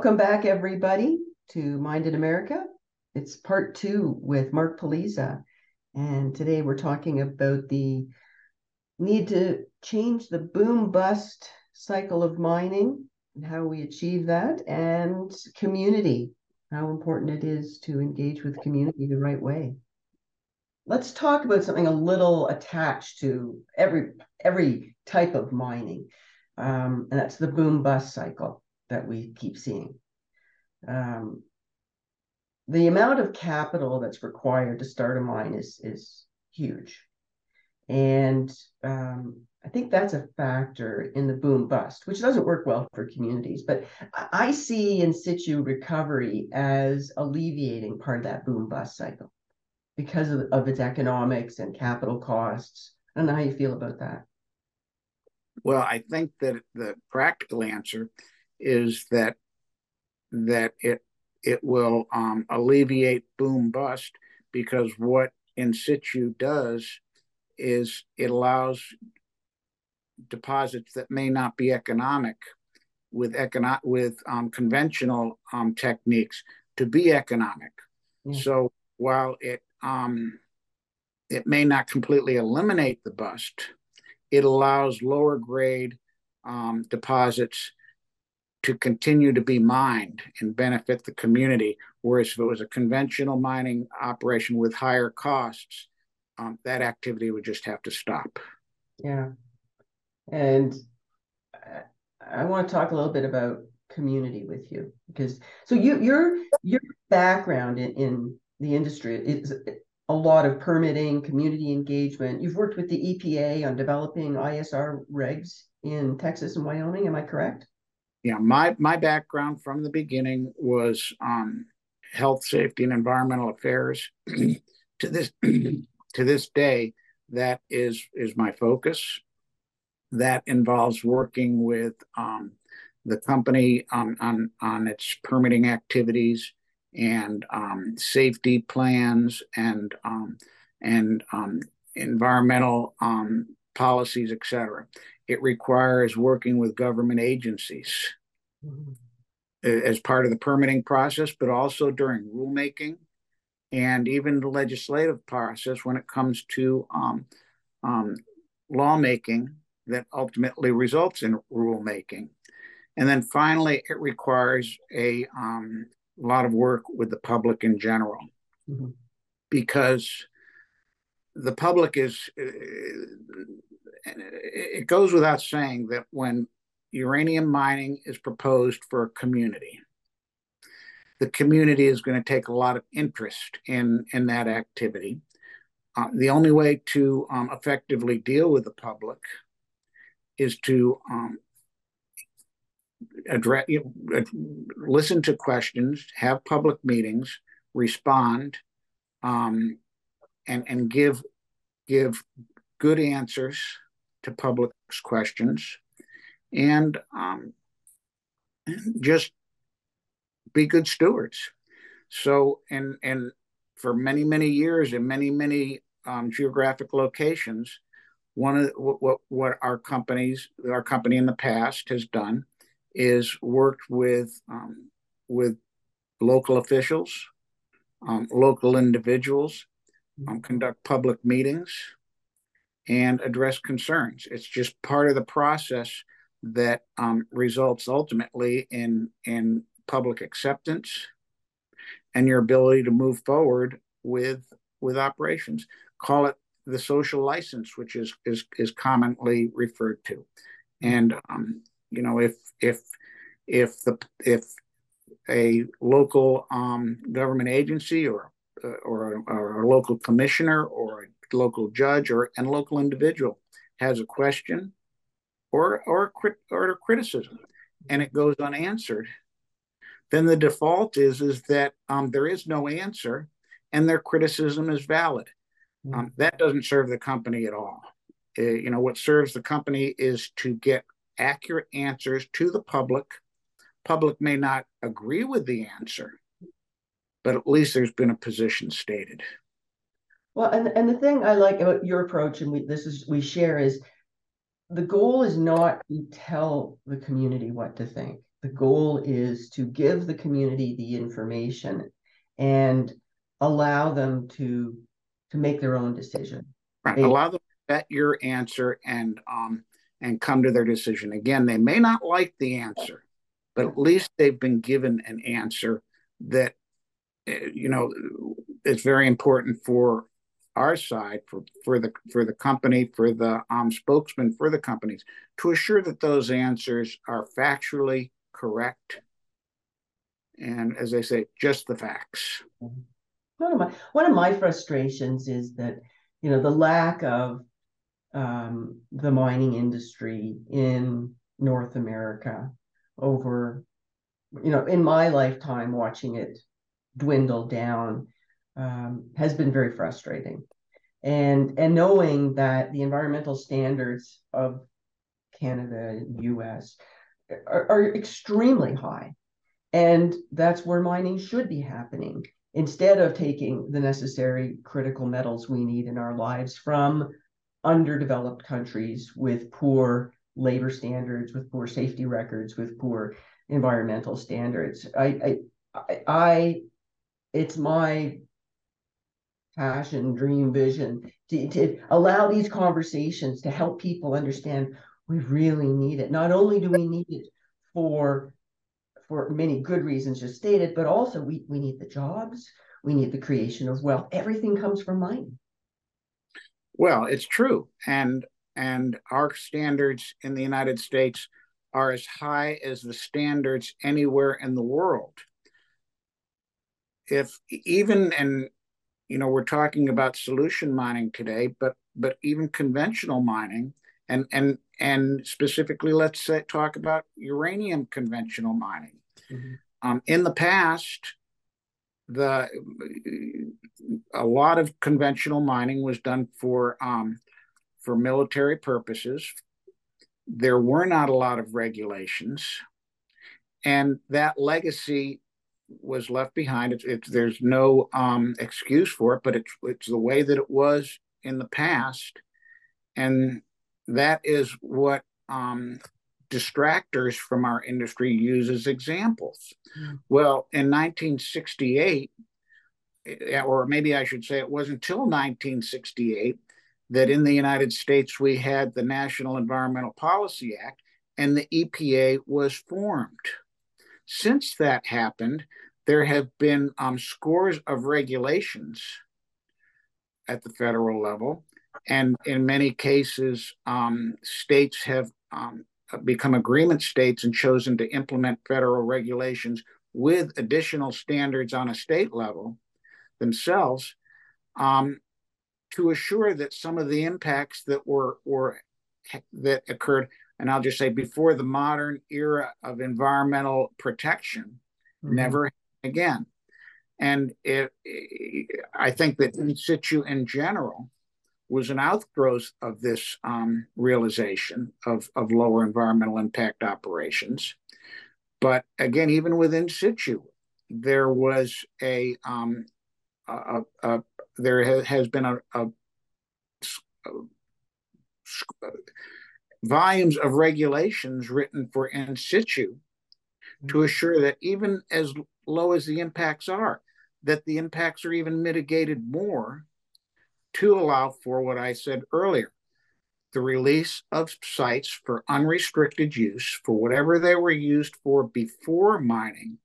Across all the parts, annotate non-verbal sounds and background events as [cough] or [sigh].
Welcome back, everybody, to Mined in America. It's part two with Mark Pelizza. And today we're talking about the need to change the boom bust cycle of mining and how we achieve that, and community, how important it is to engage with community the right way. Let's talk about something a little attached to every every type of mining, um, and that's the boom bust cycle that we keep seeing. Um, the amount of capital that's required to start a mine is is huge, and um, I think that's a factor in the boom bust, which doesn't work well for communities. But I see in situ recovery as alleviating part of that boom bust cycle because of, of its economics and capital costs. I don't know how you feel about that. Well, I think that the practical answer is that that it it will um, alleviate boom bust because what in situ does is it allows deposits that may not be economic with econo- with um, conventional um, techniques to be economic. Yeah. So while it um, it may not completely eliminate the bust, it allows lower grade um, deposits to continue to be mined and benefit the community. Whereas if it was a conventional mining operation with higher costs, um, that activity would just have to stop. Yeah. And I want to talk a little bit about community with you because so you your your background in, in the industry is a lot of permitting, community engagement. You've worked with the EPA on developing ISR regs in Texas and Wyoming. Am I correct? Yeah, my my background from the beginning was um, health, safety, and environmental affairs. [clears throat] to this [clears throat] to this day, that is is my focus. That involves working with um, the company on, on on its permitting activities and um, safety plans and um, and um, environmental um, policies, etc. It requires working with government agencies mm-hmm. as part of the permitting process, but also during rulemaking and even the legislative process when it comes to um, um, lawmaking that ultimately results in rulemaking. And then finally, it requires a um, lot of work with the public in general mm-hmm. because the public is, uh, it goes without saying that when uranium mining is proposed for a community, the community is going to take a lot of interest in, in that activity. Uh, the only way to um, effectively deal with the public is to um, address, listen to questions, have public meetings, respond, um, and and give give good answers to public's questions, and um, just be good stewards. So, and and for many many years in many many um, geographic locations, one of what what our companies our company in the past has done is worked with um, with local officials, um, local individuals, um, conduct public meetings, and address concerns. It's just part of the process that um, results ultimately in in public acceptance and your ability to move forward with with operations. Call it the social license, which is is is commonly referred to, and um, you know if if if the if a local um, government agency or or, or a local commissioner or a local judge or and local individual has a question or or or a criticism and it goes unanswered then the default is is that um, there is no answer and their criticism is valid mm-hmm. um, that doesn't serve the company at all uh, you know what serves the company is to get accurate answers to the public. Public may not agree with the answer, but at least there's been a position stated. Well, and and the thing I like about your approach, and we this is we share is the goal is not to tell the community what to think. the goal is to give the community the information and allow them to to make their own decision. Right. Allow them to bet your answer and um and come to their decision. Again, they may not like the answer, but at least they've been given an answer that you know it's very important for our side for for the for the company for the um, spokesman for the companies to assure that those answers are factually correct. And as I say just the facts. One of my one of my frustrations is that you know the lack of um, the mining industry in North America over you know in my lifetime watching it dwindle down um, has been very frustrating. And, and knowing that the environmental standards of Canada, US, are, are extremely high. And that's where mining should be happening instead of taking the necessary critical metals we need in our lives from underdeveloped countries with poor labor standards, with poor safety records, with poor environmental standards. I, I, I, it's my passion, dream, vision, to, to allow these conversations to help people understand we really need it. Not only do we need it for for many good reasons just stated, but also we, we need the jobs, we need the creation of wealth. Everything comes from mining. Well, it's true. And and our standards in the United States are as high as the standards anywhere in the world. If even and you know we're talking about solution mining today but but even conventional mining and and and specifically let's say, talk about uranium conventional mining mm-hmm. um, in the past the a lot of conventional mining was done for um, for military purposes there were not a lot of regulations and that legacy was left behind. It's, it's there's no um, excuse for it, but it's it's the way that it was in the past, and that is what um, distractors from our industry use as examples. Mm. Well, in 1968, eh, or maybe I should say, it wasn't until 1968 that in the United States we had the National Environmental Policy Act, and the EPA was formed. Since that happened, there have been um, scores of regulations at the federal level, and in many cases, um, states have um, become agreement states and chosen to implement federal regulations with additional standards on a state level themselves um, to assure that some of the impacts that were or that occurred and I'll just say before the modern era of environmental protection mm-hmm. never again. And it, I think that in situ in general was an outgrowth of this um, realization of, of lower environmental impact operations. But again, even within situ, there was a, um, a, a there has been a, a, a volumes of regulations written for in situ to mm-hmm. assure that even as low as the impacts are, that the impacts are even mitigated more to allow for what I said earlier the release of sites for unrestricted use for whatever they were used for before mining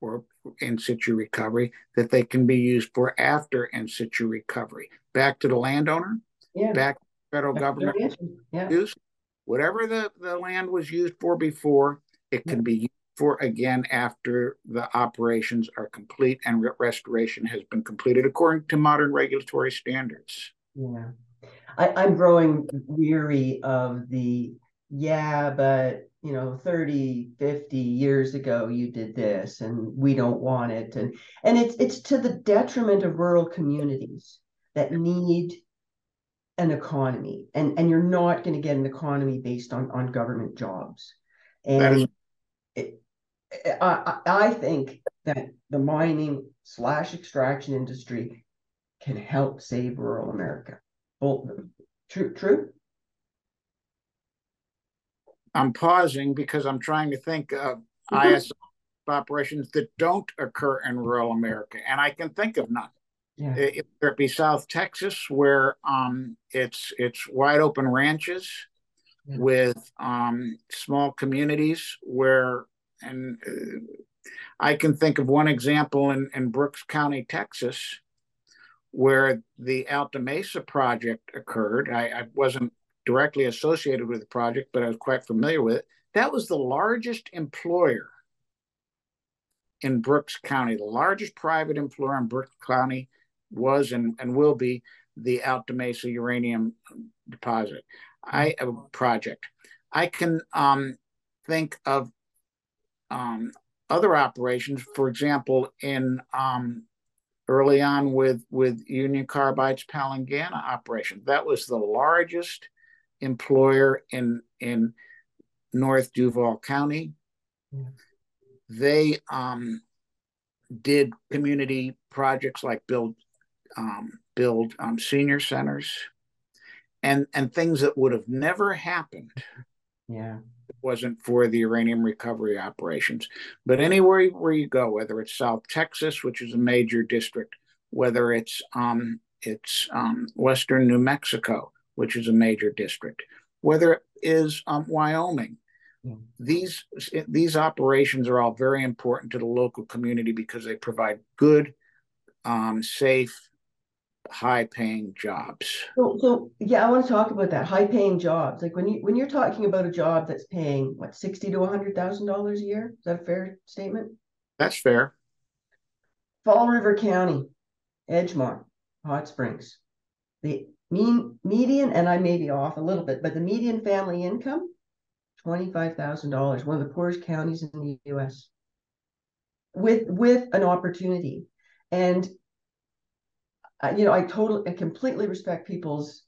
or in situ recovery, that they can be used for after in situ recovery. Back to the landowner, yeah. back federal government yeah. use. Whatever the, the land was used for before, it can be used for again after the operations are complete and re- restoration has been completed according to modern regulatory standards. Yeah. I, am growing weary of the, yeah, but you know 30 50 years ago you did this and we don't want it and and it's it's to the detriment of rural communities that need an economy and and you're not going to get an economy based on on government jobs and it, I, I think that the mining slash extraction industry can help save rural America. Well, true, true. I'm pausing because I'm trying to think of mm-hmm. IS operations that don't occur in rural America, and I can think of none. Yeah. It, it be South Texas, where um, it's it's wide open ranches yeah. with um, small communities where, and uh, I can think of one example in, in Brooks County, Texas, where the Alta Mesa project occurred. I, I wasn't directly associated with the project, but I was quite familiar with it. That was the largest employer in Brooks County. The largest private employer in Brooks County was and, and will be the Alta Mesa uranium deposit. I uh, project. I can um, think of um, other operations, for example, in um, early on with with Union Carbide's Palangana operation. That was the largest employer in in North Duval County. Yeah. They um, did community projects like build um, build um, senior centers and and things that would have never happened. Yeah. It wasn't for the uranium recovery operations. But anywhere where you go, whether it's South Texas, which is a major district, whether it's um, it's um, Western New Mexico, which is a major district, whether it is um, Wyoming, these these operations are all very important to the local community because they provide good, um, safe, high-paying jobs. So, so yeah, I want to talk about that high-paying jobs. Like when you when you're talking about a job that's paying what sixty to one hundred thousand dollars a year, is that a fair statement? That's fair. Fall River County, Edgemont, Hot Springs, the mean median, and I may be off a little bit, but the median family income $25,000, one of the poorest counties in the US, with with an opportunity. And uh, you know, I totally, I completely respect people's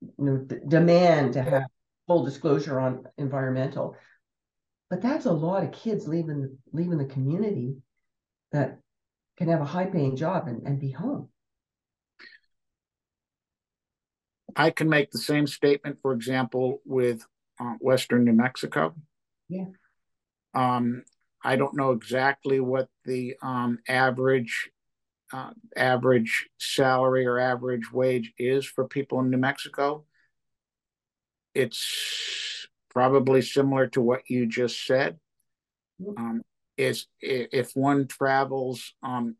you know, d- demand to have full disclosure on environmental, but that's a lot of kids leaving leaving the community that can have a high paying job and, and be home. I can make the same statement, for example, with uh, western New Mexico. Yeah. Um, I don't know exactly what the um, average uh, average salary or average wage is for people in New Mexico. It's probably similar to what you just said. Um, is if one travels um,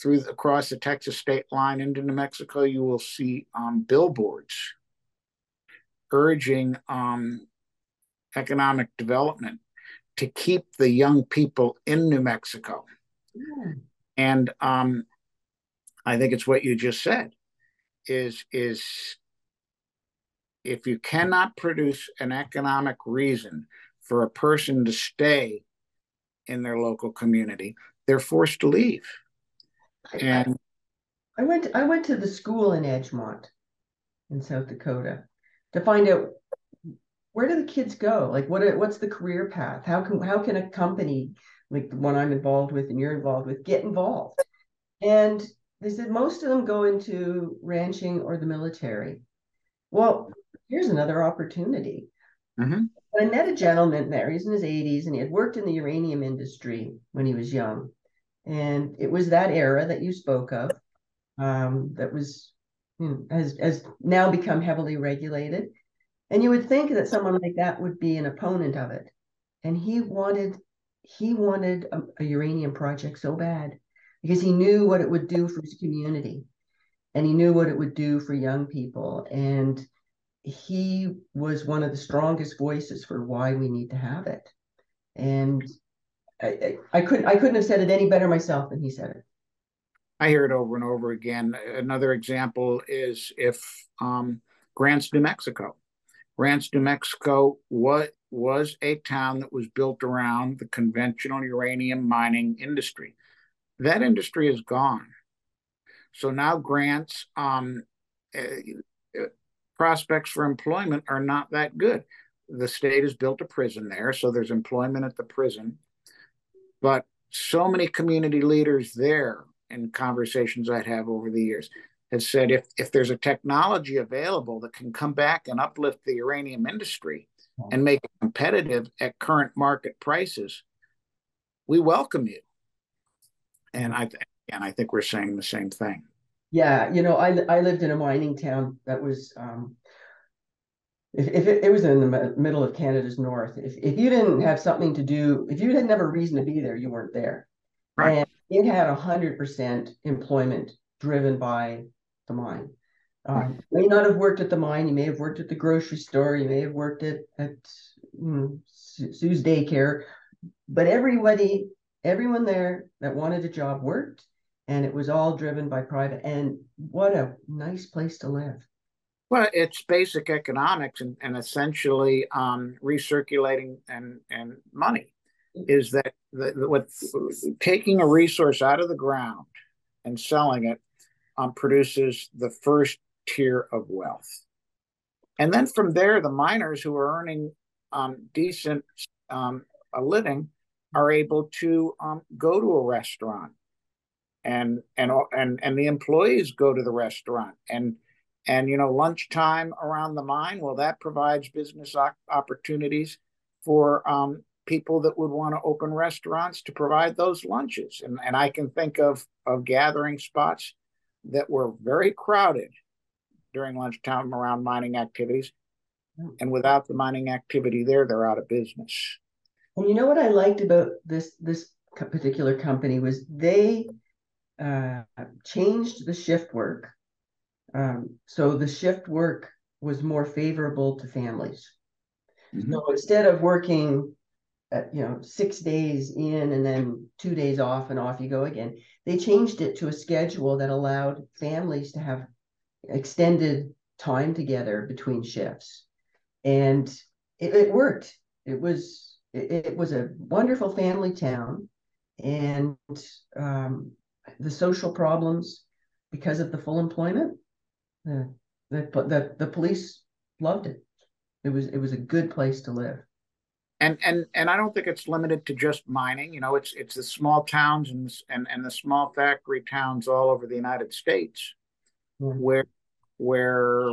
through across the Texas state line into New Mexico, you will see um, billboards urging um, economic development to keep the young people in New Mexico. Yeah. And um, I think it's what you just said is is if you cannot produce an economic reason for a person to stay in their local community, they're forced to leave. And I went I went to the school in Edgemont in South Dakota to find out where do the kids go? Like what what's the career path? How can how can a company like the one I'm involved with and you're involved with get involved? And they said most of them go into ranching or the military. Well, here's another opportunity. Mm-hmm. I met a gentleman there. He's in his 80s and he had worked in the uranium industry when he was young. And it was that era that you spoke of um, that was has has now become heavily regulated. And you would think that someone like that would be an opponent of it. And he wanted he wanted a, a uranium project so bad because he knew what it would do for his community and he knew what it would do for young people. And he was one of the strongest voices for why we need to have it. And I, I, I couldn't I couldn't have said it any better myself than he said it. I hear it over and over again. Another example is if um, Grants, New Mexico. Grants, New Mexico what was a town that was built around the conventional uranium mining industry. That industry is gone. So now Grants um, uh, prospects for employment are not that good. The state has built a prison there, so there's employment at the prison. But so many community leaders there in conversations I'd have over the years has said if if there's a technology available that can come back and uplift the uranium industry, and make it competitive at current market prices, we welcome you. And I th- and I think we're saying the same thing. Yeah, you know, I I lived in a mining town that was um if, if it, it was in the middle of Canada's north, if, if you didn't have something to do, if you didn't have a reason to be there, you weren't there. Right. And it had a hundred percent employment driven by the mine. Um, you may not have worked at the mine. You may have worked at the grocery store. You may have worked at at mm, Sue's daycare, but everybody, everyone there that wanted a job worked, and it was all driven by private. And what a nice place to live. Well, it's basic economics and, and essentially um, recirculating and, and money is that the, the, what taking a resource out of the ground and selling it um, produces the first tier of wealth. And then from there, the miners who are earning um, decent um, a living are able to um, go to a restaurant. And and and and the employees go to the restaurant. And and you know lunchtime around the mine well that provides business opportunities for um, people that would want to open restaurants to provide those lunches. And, and i can think of of gathering spots that were very crowded during lunchtime around mining activities and without the mining activity there they're out of business and you know what i liked about this this particular company was they uh, changed the shift work um, so the shift work was more favorable to families. Mm-hmm. So instead of working at, you know, six days in and then two days off and off you go again, they changed it to a schedule that allowed families to have extended time together between shifts. And it, it worked. It was it, it, was a wonderful family town, and um, the social problems because of the full employment the, the the police loved it. It was it was a good place to live. And and and I don't think it's limited to just mining. You know, it's it's the small towns and and and the small factory towns all over the United States, yeah. where where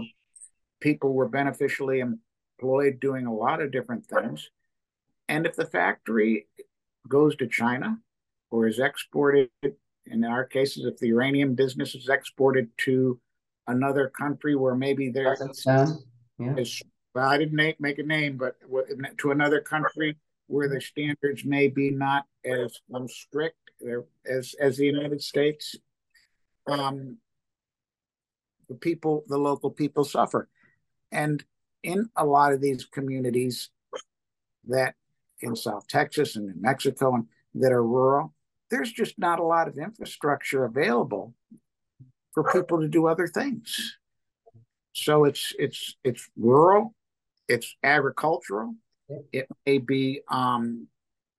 people were beneficially employed doing a lot of different things. And if the factory goes to China or is exported, in our cases, if the uranium business is exported to another country where maybe there's yeah. Well, I didn't make, make a name, but to another country where the standards may be not as um, strict as as the United States. Um, the people, the local people suffer, and in a lot of these communities that in South Texas and in Mexico and that are rural, there's just not a lot of infrastructure available for people to do other things. So it's it's it's rural, it's agricultural, it may be um,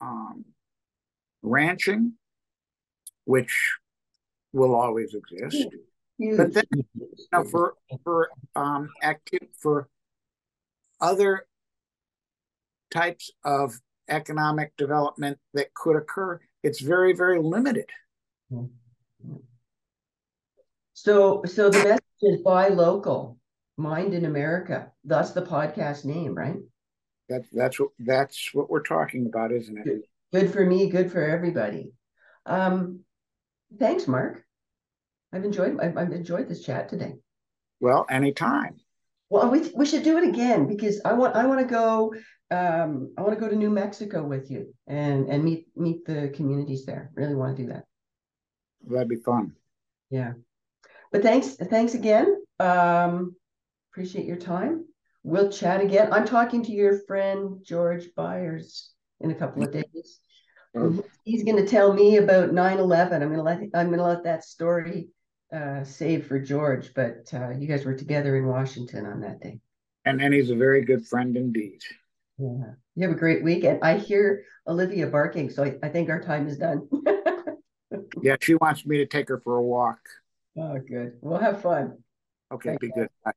um, ranching, which will always exist. But then you know, for for um, active for other types of economic development that could occur, it's very very limited. Mm-hmm. So, so the message is buy local, mined in America. That's the podcast name, right? That's that's what that's what we're talking about, isn't it? Good, good for me, good for everybody. Um, thanks, Mark. I've enjoyed I've, I've enjoyed this chat today. Well, anytime. Well, we we should do it again because I want I want to go um I want to go to New Mexico with you and and meet meet the communities there. Really want to do that. That'd be fun. Yeah. But thanks, thanks again. Um, appreciate your time. We'll chat again. I'm talking to your friend George Byers in a couple of days. He's going to tell me about 9/11. I'm going to let I'm going to let that story uh, save for George. But uh, you guys were together in Washington on that day. And and he's a very good friend indeed. Yeah. You have a great week. And I hear Olivia barking, so I, I think our time is done. [laughs] yeah, she wants me to take her for a walk. Oh, good. We'll have fun. Okay, Thank be you. good. Bye.